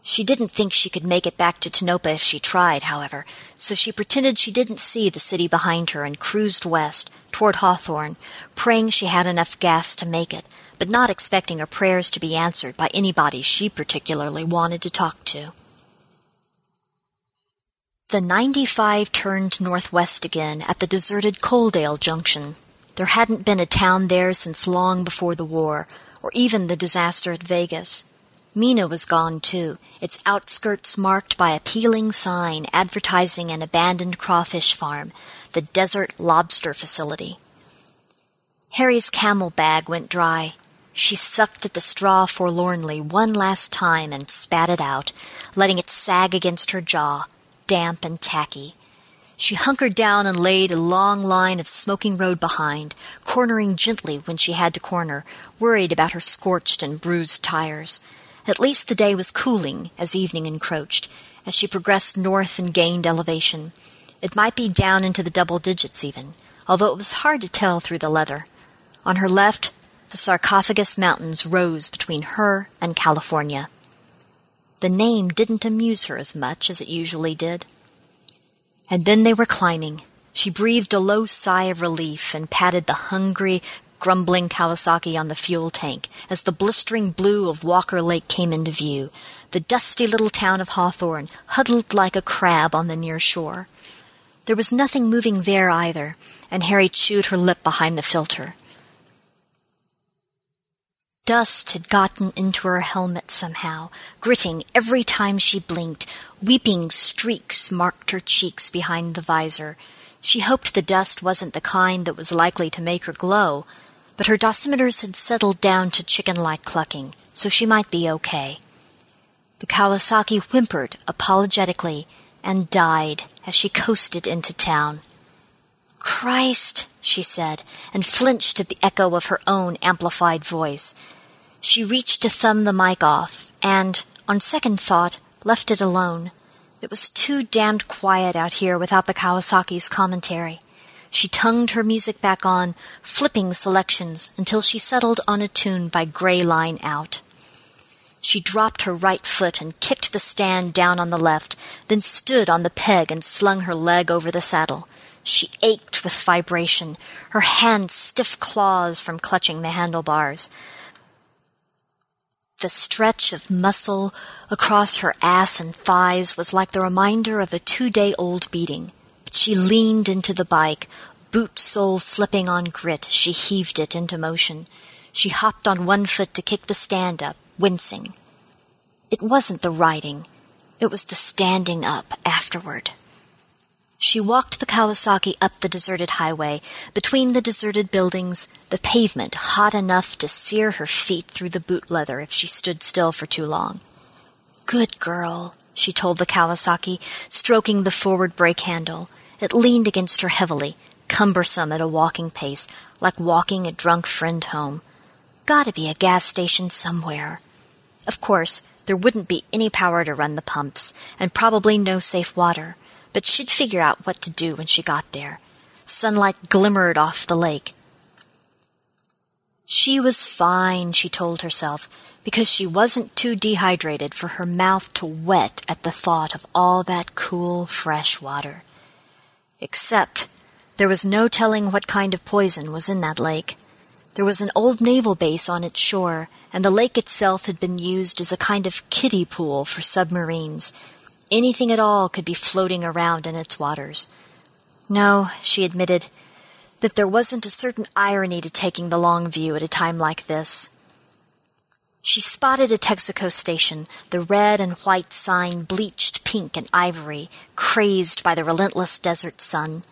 She didn't think she could make it back to Tonopah if she tried, however, so she pretended she didn't see the city behind her and cruised west, toward Hawthorne, praying she had enough gas to make it, but not expecting her prayers to be answered by anybody she particularly wanted to talk to. The 95 turned northwest again at the deserted Coaldale Junction. There hadn't been a town there since long before the war, or even the disaster at Vegas. Mina was gone too, its outskirts marked by a peeling sign advertising an abandoned crawfish farm, the Desert Lobster Facility. Harry's camel bag went dry. She sucked at the straw forlornly one last time and spat it out, letting it sag against her jaw, damp and tacky. She hunkered down and laid a long line of smoking road behind, cornering gently when she had to corner, worried about her scorched and bruised tires. At least the day was cooling as evening encroached, as she progressed north and gained elevation. It might be down into the double digits even, although it was hard to tell through the leather. On her left, the sarcophagus mountains rose between her and California. The name didn't amuse her as much as it usually did. And then they were climbing. She breathed a low sigh of relief and patted the hungry, grumbling Kawasaki on the fuel tank as the blistering blue of Walker Lake came into view, the dusty little town of Hawthorne huddled like a crab on the near shore. There was nothing moving there either, and Harry chewed her lip behind the filter. Dust had gotten into her helmet somehow, gritting every time she blinked. Weeping streaks marked her cheeks behind the visor. She hoped the dust wasn't the kind that was likely to make her glow, but her dosimeters had settled down to chicken like clucking, so she might be okay. The Kawasaki whimpered apologetically and died as she coasted into town. Christ, she said, and flinched at the echo of her own amplified voice. She reached to thumb the mic off, and, on second thought, left it alone. It was too damned quiet out here without the Kawasaki's commentary. She tongued her music back on, flipping selections until she settled on a tune by Gray Line Out. She dropped her right foot and kicked the stand down on the left, then stood on the peg and slung her leg over the saddle. She ached with vibration, her hands stiff claws from clutching the handlebars. The stretch of muscle across her ass and thighs was like the reminder of a two day old beating. But she leaned into the bike, boot sole slipping on grit, she heaved it into motion. She hopped on one foot to kick the stand up, wincing. It wasn't the riding, it was the standing up afterward. She walked the Kawasaki up the deserted highway, between the deserted buildings, the pavement hot enough to sear her feet through the boot leather if she stood still for too long. Good girl, she told the Kawasaki, stroking the forward brake handle. It leaned against her heavily, cumbersome at a walking pace, like walking a drunk friend home. Gotta be a gas station somewhere. Of course, there wouldn't be any power to run the pumps, and probably no safe water but she'd figure out what to do when she got there. Sunlight glimmered off the lake. She was fine, she told herself, because she wasn't too dehydrated for her mouth to wet at the thought of all that cool, fresh water. Except there was no telling what kind of poison was in that lake. There was an old naval base on its shore, and the lake itself had been used as a kind of kiddie pool for submarines, Anything at all could be floating around in its waters. No, she admitted, that there wasn't a certain irony to taking the long view at a time like this. She spotted a Texaco station, the red and white sign bleached pink and ivory, crazed by the relentless desert sun.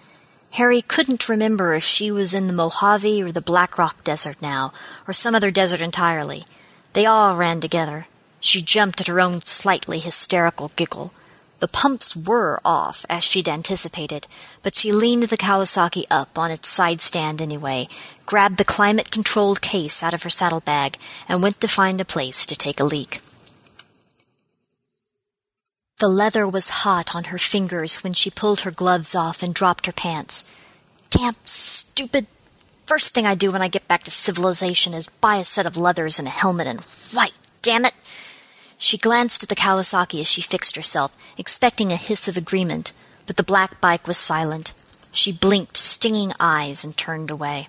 Harry couldn't remember if she was in the Mojave or the Black Rock Desert now, or some other desert entirely. They all ran together. She jumped at her own slightly hysterical giggle. The pumps were off, as she'd anticipated, but she leaned the Kawasaki up on its side stand anyway, grabbed the climate controlled case out of her saddlebag, and went to find a place to take a leak. The leather was hot on her fingers when she pulled her gloves off and dropped her pants. Damn stupid. First thing I do when I get back to civilization is buy a set of leathers and a helmet and white, damn it! She glanced at the Kawasaki as she fixed herself, expecting a hiss of agreement, but the black bike was silent. She blinked stinging eyes and turned away.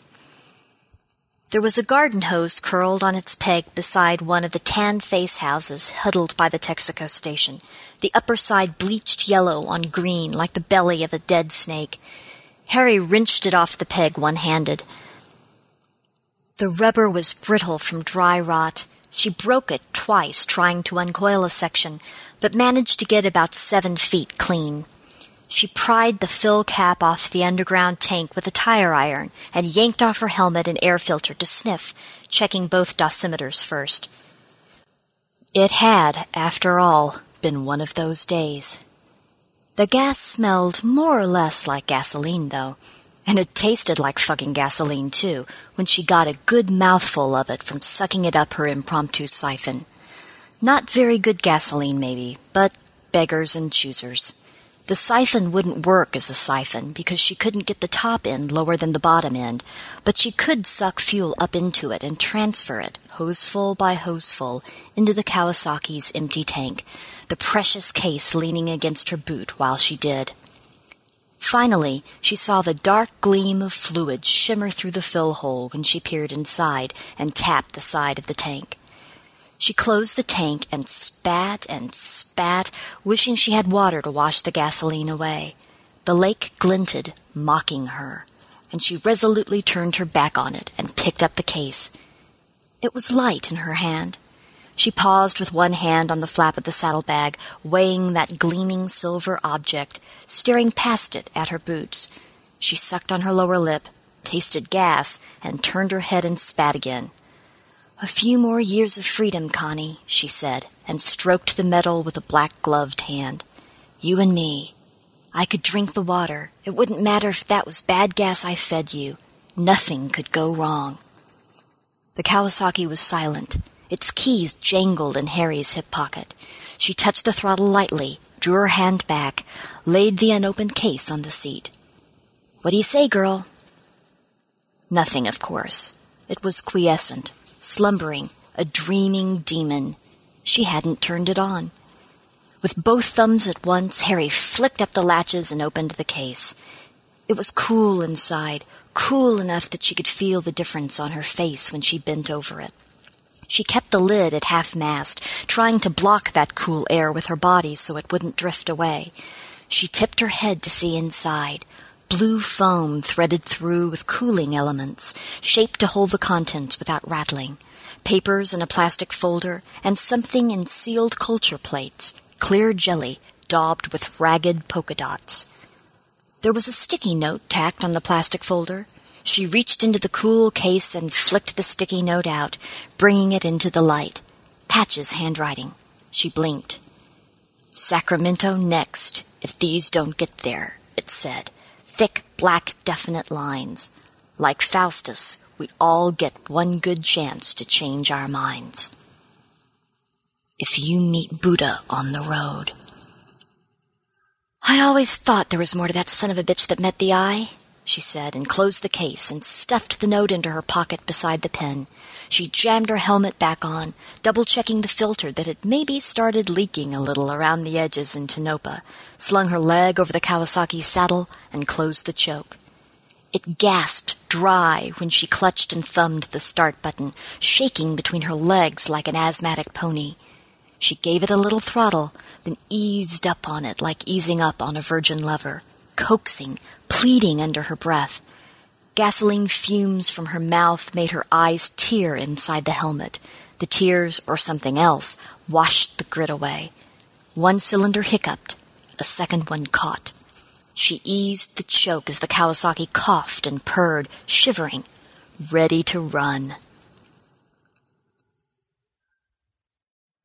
There was a garden hose curled on its peg beside one of the tan face houses huddled by the Texaco station, the upper side bleached yellow on green like the belly of a dead snake. Harry wrenched it off the peg one handed. The rubber was brittle from dry rot. She broke it twice trying to uncoil a section, but managed to get about seven feet clean. She pried the fill cap off the underground tank with a tire iron and yanked off her helmet and air filter to sniff, checking both dosimeters first. It had, after all, been one of those days. The gas smelled more or less like gasoline, though, and it tasted like fucking gasoline, too, when she got a good mouthful of it from sucking it up her impromptu siphon. Not very good gasoline, maybe, but beggars and choosers. The siphon wouldn't work as a siphon because she couldn't get the top end lower than the bottom end, but she could suck fuel up into it and transfer it, hoseful by hoseful, into the Kawasaki's empty tank, the precious case leaning against her boot while she did. Finally, she saw the dark gleam of fluid shimmer through the fill hole when she peered inside and tapped the side of the tank. She closed the tank and spat and spat, wishing she had water to wash the gasoline away. The lake glinted, mocking her, and she resolutely turned her back on it and picked up the case. It was light in her hand. She paused with one hand on the flap of the saddlebag, weighing that gleaming silver object, staring past it at her boots. She sucked on her lower lip, tasted gas, and turned her head and spat again. A few more years of freedom, Connie, she said, and stroked the metal with a black gloved hand. You and me. I could drink the water. It wouldn't matter if that was bad gas I fed you. Nothing could go wrong. The Kawasaki was silent. Its keys jangled in Harry's hip pocket. She touched the throttle lightly, drew her hand back, laid the unopened case on the seat. What do you say, girl? Nothing, of course. It was quiescent, slumbering, a dreaming demon. She hadn't turned it on. With both thumbs at once, Harry flicked up the latches and opened the case. It was cool inside, cool enough that she could feel the difference on her face when she bent over it. She kept the lid at half mast, trying to block that cool air with her body so it wouldn't drift away. She tipped her head to see inside. Blue foam threaded through with cooling elements, shaped to hold the contents without rattling. Papers in a plastic folder, and something in sealed culture plates clear jelly daubed with ragged polka dots. There was a sticky note tacked on the plastic folder. She reached into the cool case and flicked the sticky note out, bringing it into the light. Patch's handwriting. She blinked. Sacramento next, if these don't get there, it said. Thick, black, definite lines. Like Faustus, we all get one good chance to change our minds if you meet Buddha on the road. I always thought there was more to that son of a bitch that met the eye, she said, and closed the case and stuffed the note into her pocket beside the pen. She jammed her helmet back on, double checking the filter that had maybe started leaking a little around the edges in Tonopah, slung her leg over the Kawasaki saddle, and closed the choke. It gasped dry when she clutched and thumbed the start button, shaking between her legs like an asthmatic pony. She gave it a little throttle, then eased up on it like easing up on a virgin lover, coaxing, pleading under her breath. Gasoline fumes from her mouth made her eyes tear inside the helmet. The tears, or something else, washed the grit away. One cylinder hiccuped, a second one caught. She eased the choke as the Kawasaki coughed and purred, shivering, ready to run.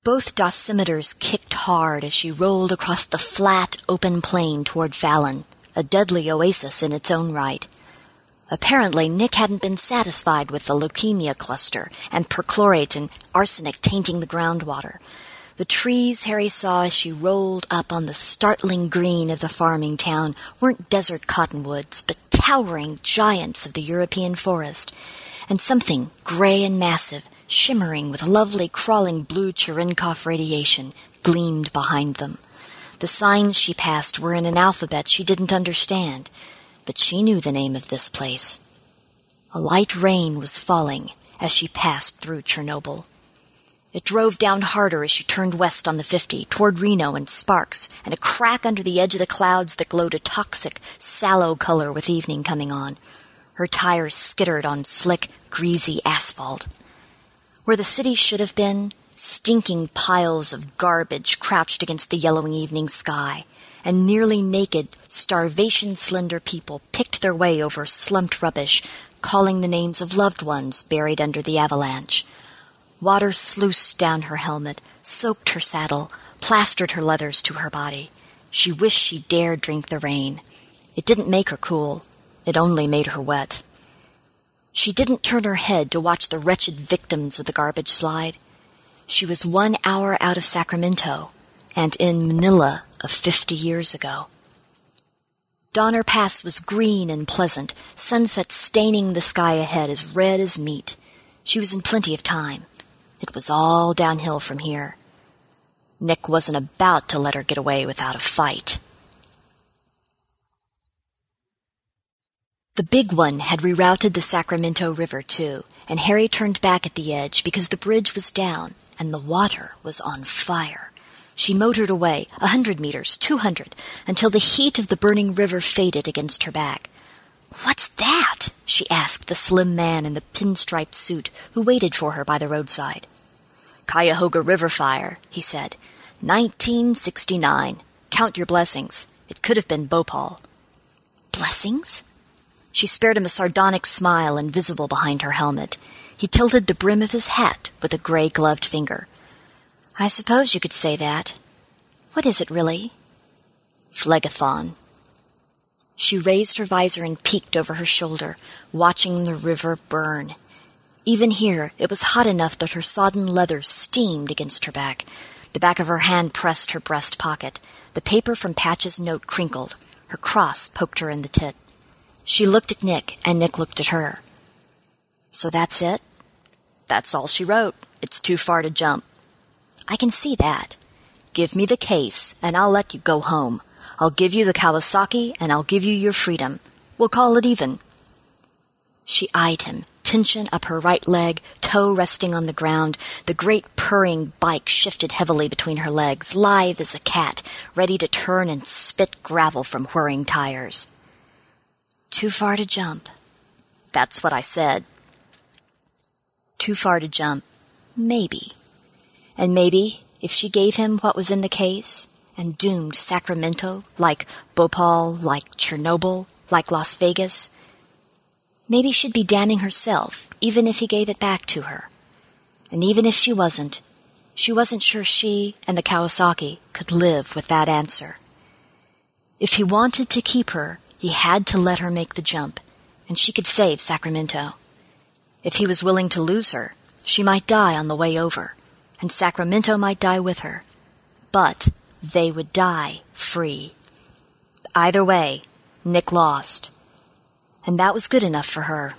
Both dosimeters kicked hard as she rolled across the flat, open plain toward Fallon, a deadly oasis in its own right. Apparently, Nick hadn't been satisfied with the leukemia cluster and perchlorate and arsenic tainting the groundwater. The trees Harry saw as she rolled up on the startling green of the farming town weren't desert cottonwoods, but towering giants of the European forest, and something gray and massive shimmering with lovely crawling blue Cherenkov radiation, gleamed behind them. The signs she passed were in an alphabet she didn't understand, but she knew the name of this place. A light rain was falling as she passed through Chernobyl. It drove down harder as she turned west on the 50 toward Reno and Sparks, and a crack under the edge of the clouds that glowed a toxic, sallow color with evening coming on. Her tires skittered on slick, greasy asphalt. Where the city should have been, stinking piles of garbage crouched against the yellowing evening sky, and nearly naked, starvation slender people picked their way over slumped rubbish, calling the names of loved ones buried under the avalanche. Water sluiced down her helmet, soaked her saddle, plastered her leathers to her body. She wished she dared drink the rain. It didn't make her cool. It only made her wet. She didn't turn her head to watch the wretched victims of the garbage slide. She was one hour out of Sacramento and in Manila of fifty years ago. Donner Pass was green and pleasant, sunset staining the sky ahead as red as meat. She was in plenty of time. It was all downhill from here. Nick wasn't about to let her get away without a fight. The big one had rerouted the Sacramento River, too, and Harry turned back at the edge because the bridge was down and the water was on fire. She motored away, a hundred meters, two hundred, until the heat of the burning river faded against her back. What's that? she asked the slim man in the pinstriped suit who waited for her by the roadside. Cuyahoga River fire, he said. 1969. Count your blessings. It could have been Bhopal. Blessings? She spared him a sardonic smile invisible behind her helmet. He tilted the brim of his hat with a gray gloved finger. I suppose you could say that. What is it really? Phlegethon. She raised her visor and peeked over her shoulder, watching the river burn. Even here, it was hot enough that her sodden leather steamed against her back. The back of her hand pressed her breast pocket. The paper from Patch's note crinkled. Her cross poked her in the tit. She looked at Nick, and Nick looked at her. So that's it? That's all she wrote. It's too far to jump. I can see that. Give me the case, and I'll let you go home. I'll give you the Kawasaki, and I'll give you your freedom. We'll call it even. She eyed him, tension up her right leg, toe resting on the ground. The great purring bike shifted heavily between her legs, lithe as a cat, ready to turn and spit gravel from whirring tires. Too far to jump. That's what I said. Too far to jump. Maybe. And maybe, if she gave him what was in the case, and doomed Sacramento, like Bhopal, like Chernobyl, like Las Vegas, maybe she'd be damning herself, even if he gave it back to her. And even if she wasn't, she wasn't sure she and the Kawasaki could live with that answer. If he wanted to keep her, he had to let her make the jump, and she could save Sacramento. If he was willing to lose her, she might die on the way over, and Sacramento might die with her. But they would die free. Either way, Nick lost. And that was good enough for her.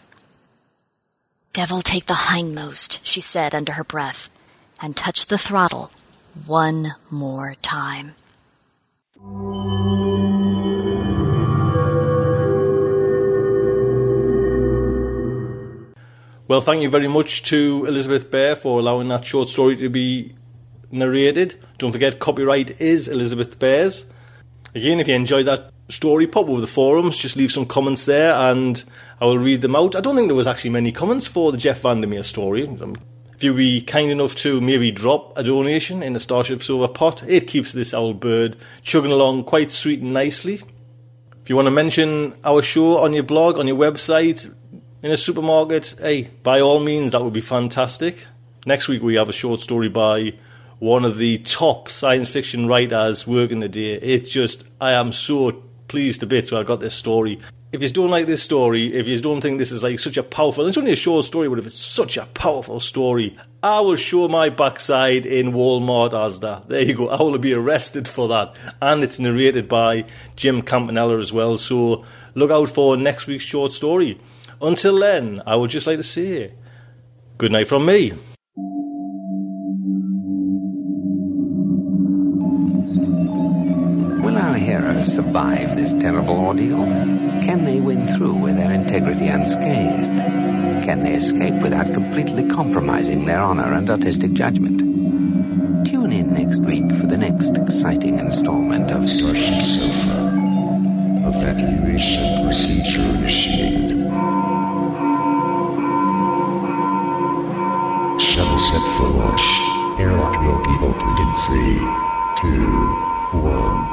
Devil take the hindmost, she said under her breath, and touched the throttle one more time. Well, thank you very much to Elizabeth Bear for allowing that short story to be narrated. Don't forget, copyright is Elizabeth Bear's. Again, if you enjoyed that story, pop over the forums, just leave some comments there and I will read them out. I don't think there was actually many comments for the Jeff VanderMeer story. Um, if you'd be kind enough to maybe drop a donation in the Starship Sofa pot, it keeps this old bird chugging along quite sweet and nicely. If you want to mention our show on your blog, on your website, in a supermarket, hey, by all means, that would be fantastic. Next week we have a short story by one of the top science fiction writers working today. It just, I am so pleased to bits when I got this story. If you don't like this story, if you don't think this is like such a powerful, it's only a short story, but if it's such a powerful story, I will show my backside in Walmart Asda. There you go. I will be arrested for that. And it's narrated by Jim Campanella as well. So look out for next week's short story. Until then, I would just like to say good night from me. Will our heroes survive this terrible ordeal? Can they win through with their integrity unscathed? Can they escape without completely compromising their honor and artistic judgment? Tune in next week for the next exciting installment of Starship Sofa. Evacuation procedure initiated. Shuttle set for launch. Airlock will be opened in three, two, one.